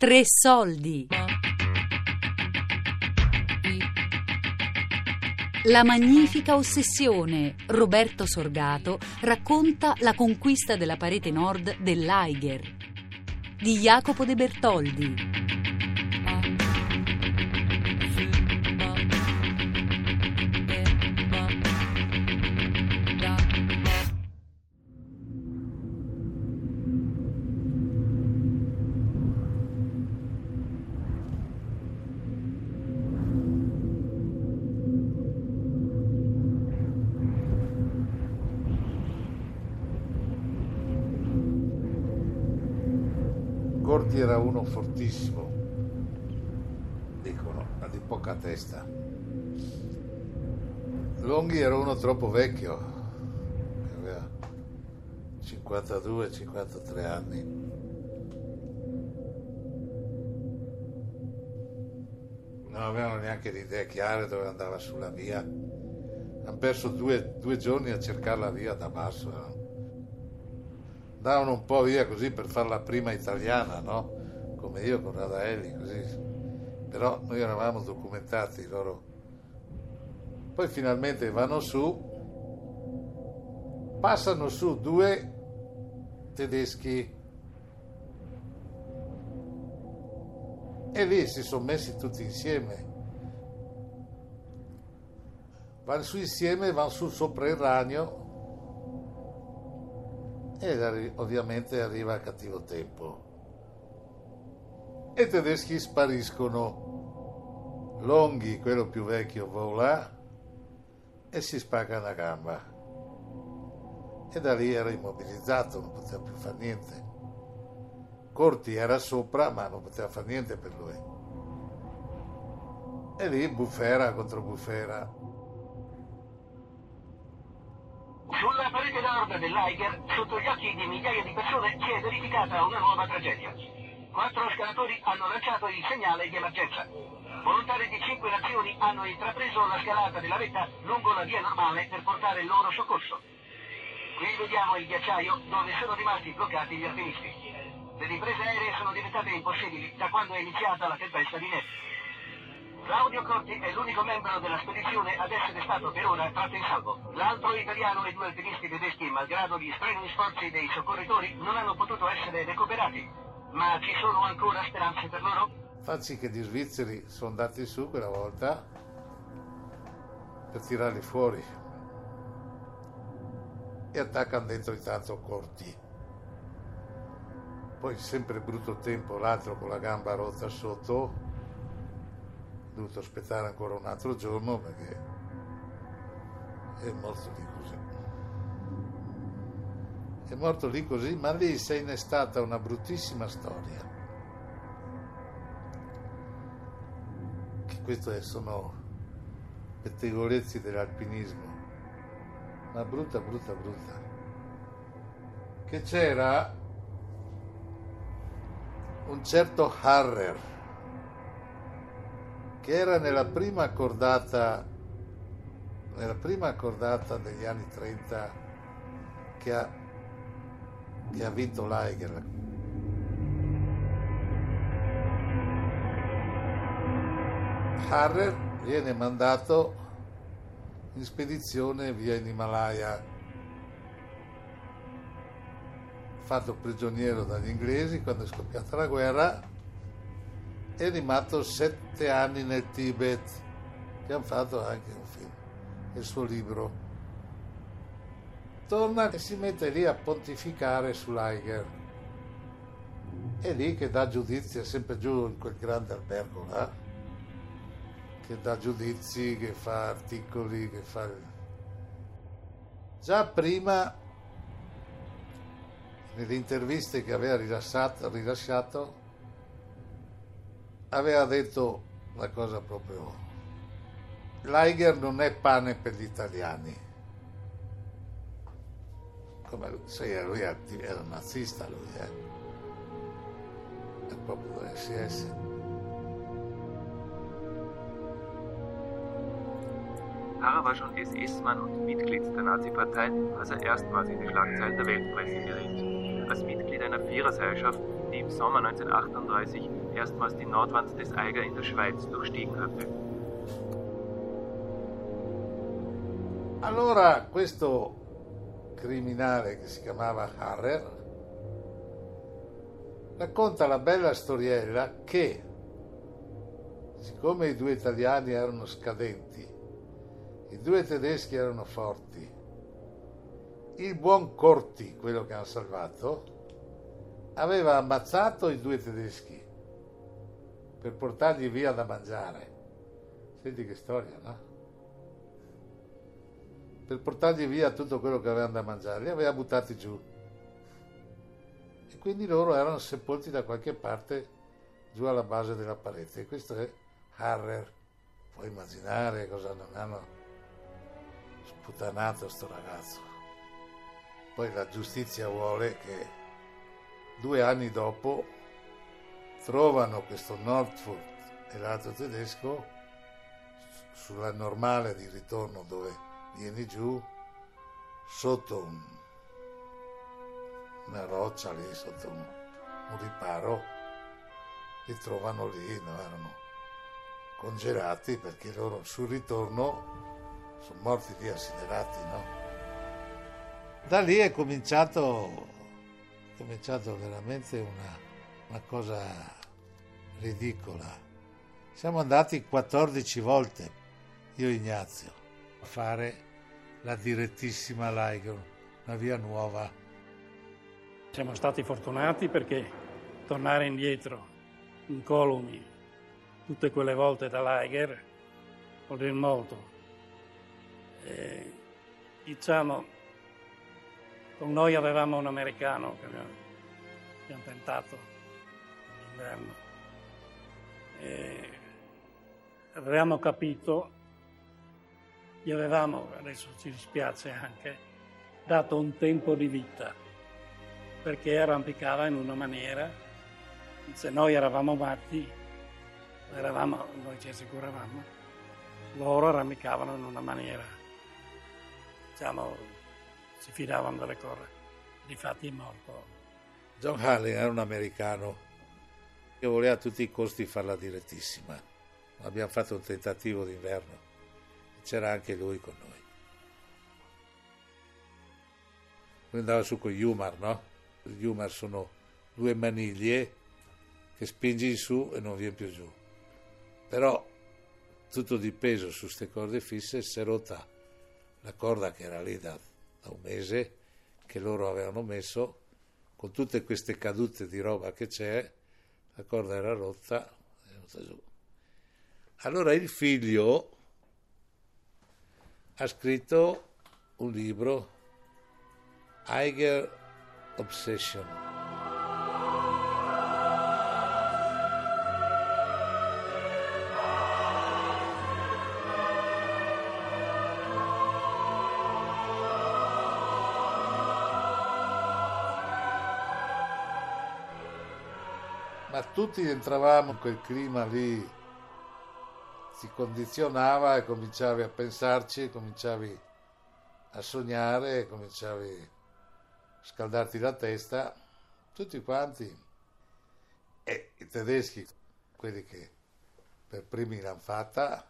Tre soldi. La magnifica ossessione. Roberto Sorgato racconta la conquista della parete nord dell'Aiger di Jacopo De Bertoldi. Corti era uno fortissimo, dicono, ma di poca testa. Longhi era uno troppo vecchio, aveva 52-53 anni. Non avevano neanche l'idea chiara dove andava sulla via. Hanno perso due, due giorni a cercare la via da basso. No? Andavano un po' via così per fare la prima italiana, no? Come io con Radaelli, così. Però noi eravamo documentati, loro. Poi finalmente vanno su, passano su due tedeschi e lì si sono messi tutti insieme. Vanno su insieme, vanno su sopra il ragno e ovviamente arriva a cattivo tempo. E i tedeschi spariscono. Longhi, quello più vecchio, vola e si spacca una gamba. E da lì era immobilizzato, non poteva più fare niente. Corti era sopra, ma non poteva fare niente per lui. E lì bufera contro bufera. Sulla parete nord dell'Aiger, sotto gli occhi di migliaia di persone, si è verificata una nuova tragedia. Quattro scalatori hanno lanciato il segnale di emergenza. Volontari di cinque nazioni hanno intrapreso la scalata della vetta lungo la via normale per portare il loro soccorso. Qui vediamo il ghiacciaio dove sono rimasti bloccati gli alpinisti. Le riprese aeree sono diventate impossibili da quando è iniziata la tempesta di neve. Claudio Corti è l'unico membro della spedizione ad essere stato per ora tratto in salvo. L'altro italiano e due alpinisti tedeschi, malgrado gli estremi sforzi dei soccorritori, non hanno potuto essere recuperati. Ma ci sono ancora speranze per loro? Facci che gli svizzeri sono andati su quella volta per tirarli fuori e attaccano dentro intanto Corti. Poi sempre brutto tempo, l'altro con la gamba rotta sotto, dovuto aspettare ancora un altro giorno perché è morto lì così. È morto lì così, ma lì si è innestata una bruttissima storia. Che queste sono pettegolezzi dell'alpinismo, ma brutta, brutta, brutta. Che c'era un certo Harrer che era nella prima cordata, nella prima cordata degli anni 30 che ha, che ha vinto l'Aiger. Harrer viene mandato in spedizione via in Himalaya, fatto prigioniero dagli inglesi quando è scoppiata la guerra è rimasto sette anni nel Tibet, che hanno fatto anche un film, il suo libro. Torna e si mette lì a pontificare sull'Aiger. È lì che dà giudizi, è sempre giù in quel grande albergo là, che dà giudizi, che fa articoli, che fa... Già prima, nelle interviste che aveva rilasciato, rilasciato aveva detto una cosa proprio l'Aiger non è pane per gli italiani come sai, lui era nazista lui eh? è proprio SS Harrer war schon SS-Mann und Mitglied der Nazi-Partei, als er erstmals in die Schlagzeilen der Weltpresse geriet. als Mitglied einer Viererseilschaft, im Sommer 1938 erstmals die Nordwand des Eiger in der Schweiz durchstiegen hatte. Allora questo criminale che si chiamava Harrer racconta la bella storiella che, siccome i due italiani erano scadenti, i due tedeschi erano forti, il buon Corti, quello che hanno salvato, aveva ammazzato i due tedeschi per portargli via da mangiare. Senti che storia, no? Per portargli via tutto quello che avevano da mangiare, li aveva buttati giù quindi loro erano sepolti da qualche parte giù alla base della parete. Questo è Harrer. Puoi immaginare cosa non hanno sputanato sto ragazzo. Poi la giustizia vuole che due anni dopo trovano questo Nordfurt e l'altro tedesco sulla normale di ritorno dove vieni giù sotto un una roccia lì sotto un, un riparo, li trovano lì, no? erano congelati perché loro sul ritorno sono morti lì assiderati. No? Da lì è cominciato, cominciato veramente una, una cosa ridicola. Siamo andati 14 volte, io e Ignazio, a fare la direttissima Liger, una via nuova siamo stati fortunati perché tornare indietro in columi tutte quelle volte da Lager vuol dire molto. E, diciamo, con noi avevamo un americano che abbiamo, abbiamo tentato l'inverno. E avevamo capito, gli avevamo, adesso ci dispiace anche, dato un tempo di vita perché arrampicava in una maniera, se noi eravamo matti, eravamo, noi ci assicuravamo, loro arrampicavano in una maniera, diciamo, si fidavano delle cose. Difatti è morto. John Harley era un americano che voleva a tutti i costi farla direttissima. Abbiamo fatto un tentativo d'inverno, c'era anche lui con noi. Lui andava su con Humar, no? gli Humar sono due maniglie che spingi in su e non viene più giù. Però tutto di peso su queste corde fisse si è rotta la corda che era lì da, da un mese che loro avevano messo con tutte queste cadute di roba che c'è la corda era rotta è venuta giù allora il figlio ha scritto un libro Eiger obsession. Ma tutti entravamo in quel clima lì, si condizionava e cominciavi a pensarci, cominciavi a sognare, cominciavi scaldarti la testa, tutti quanti, e i tedeschi, quelli che per primi l'hanno fatta,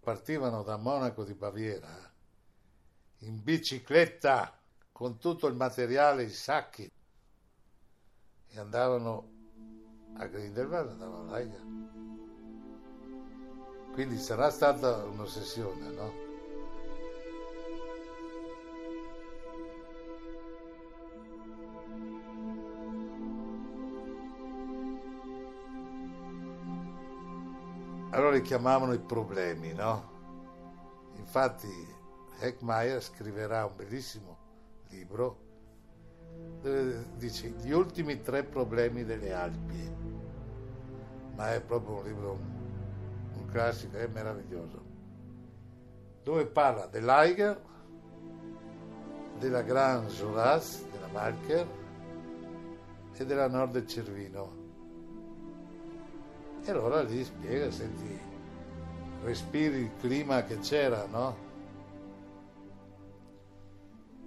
partivano da Monaco di Baviera in bicicletta con tutto il materiale, i sacchi, e andavano a Grindelwald, andavano a Leiga. Quindi sarà stata un'ossessione, no? Allora li chiamavano i problemi, no? Infatti Heckmeyer scriverà un bellissimo libro dove dice gli ultimi tre problemi delle Alpi, ma è proprio un libro, un classico, è meraviglioso, dove parla? dell'Eiger, della Gran Jolas, della Malker e della Nord Cervino. E allora lì spiega, senti, respiri il clima che c'era, no?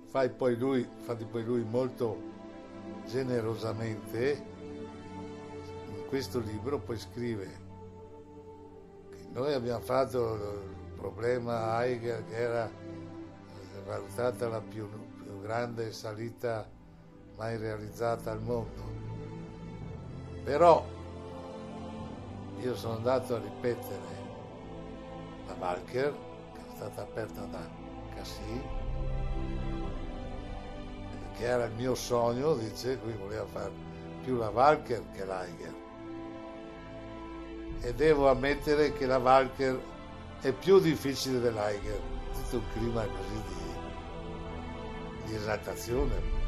Fai poi lui, infatti poi lui molto generosamente questo libro poi scrive che noi abbiamo fatto il problema Eiger che era valutata la più, più grande salita mai realizzata al mondo. Però io sono andato a ripetere la Walker, che è stata aperta da Cassis, che era il mio sogno, dice, lui voleva fare più la Walker che l'Eiger. E devo ammettere che la Walker è più difficile dell'Eiger, tutto un clima così di, di esaltazione.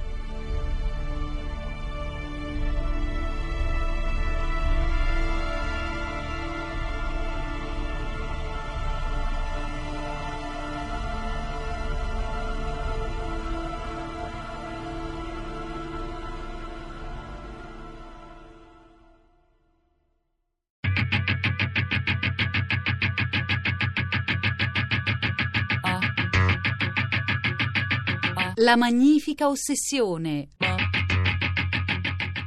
La magnifica ossessione.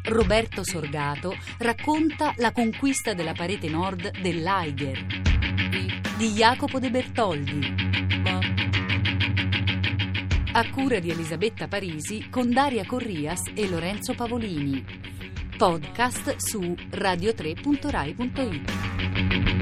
Roberto Sorgato racconta la conquista della parete nord dell'Eiger di Jacopo De Bertoldi. A cura di Elisabetta Parisi con Daria Corrias e Lorenzo Pavolini. Podcast su radio3.rai.it.